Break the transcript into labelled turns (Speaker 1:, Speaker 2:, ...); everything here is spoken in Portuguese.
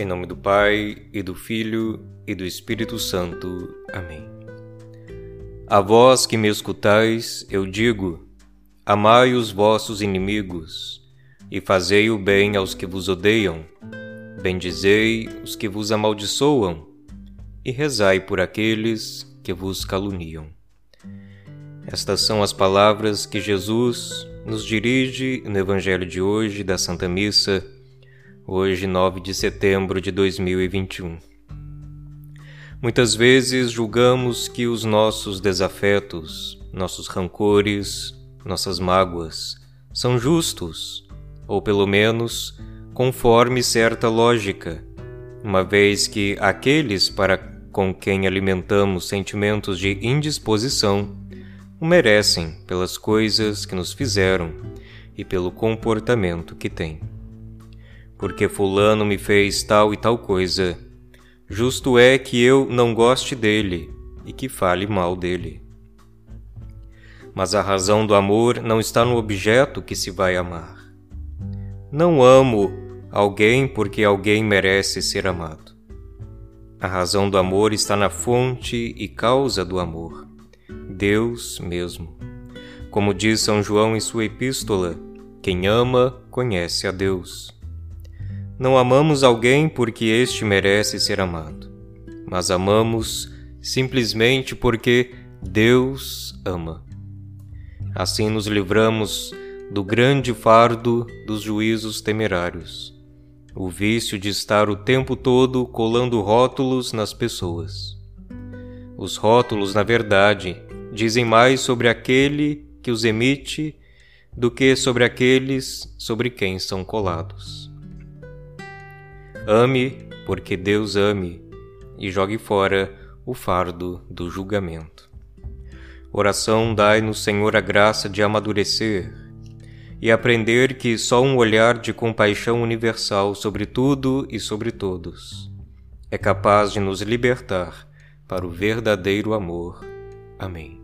Speaker 1: Em nome do Pai, e do Filho, e do Espírito Santo. Amém. A vós que me escutais, eu digo: Amai os vossos inimigos, e fazei o bem aos que vos odeiam, bendizei os que vos amaldiçoam, e rezai por aqueles que vos caluniam. Estas são as palavras que Jesus nos dirige no Evangelho de hoje da Santa Missa hoje 9 de setembro de 2021. Muitas vezes julgamos que os nossos desafetos, nossos rancores, nossas mágoas são justos, ou pelo menos conforme certa lógica, uma vez que aqueles para com quem alimentamos sentimentos de indisposição o merecem pelas coisas que nos fizeram e pelo comportamento que têm porque Fulano me fez tal e tal coisa. Justo é que eu não goste dele e que fale mal dele. Mas a razão do amor não está no objeto que se vai amar. Não amo alguém porque alguém merece ser amado. A razão do amor está na fonte e causa do amor, Deus mesmo. Como diz São João em sua epístola, quem ama conhece a Deus. Não amamos alguém porque este merece ser amado, mas amamos simplesmente porque Deus ama. Assim nos livramos do grande fardo dos juízos temerários, o vício de estar o tempo todo colando rótulos nas pessoas. Os rótulos, na verdade, dizem mais sobre aquele que os emite do que sobre aqueles sobre quem são colados. Ame, porque Deus ame, e jogue fora o fardo do julgamento. Oração dai-nos, Senhor, a graça de amadurecer e aprender que só um olhar de compaixão universal sobre tudo e sobre todos é capaz de nos libertar para o verdadeiro amor. Amém.